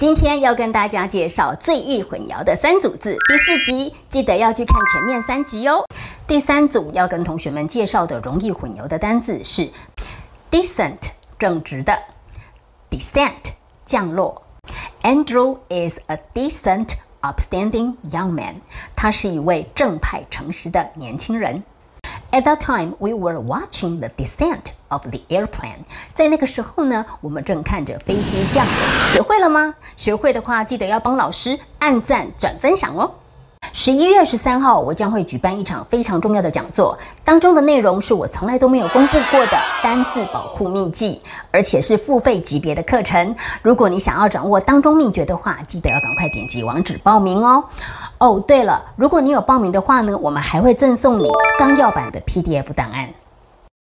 今天要跟大家介绍最易混淆的三组字，第四集记得要去看前面三集哦。第三组要跟同学们介绍的容易混淆的单字是 decent 正直的，descent 降落。Andrew is a decent, upstanding young man。他是一位正派诚实的年轻人。At that time, we were watching the descent of the airplane。在那个时候呢，我们正看着飞机降落。学会了吗？学会的话，记得要帮老师按赞、转分享哦。十一月二十三号，我将会举办一场非常重要的讲座，当中的内容是我从来都没有公布过的单字保护秘籍，而且是付费级别的课程。如果你想要掌握当中秘诀的话，记得要赶快点击网址报名哦。哦，对了，如果你有报名的话呢，我们还会赠送你纲要版的 PDF 档案。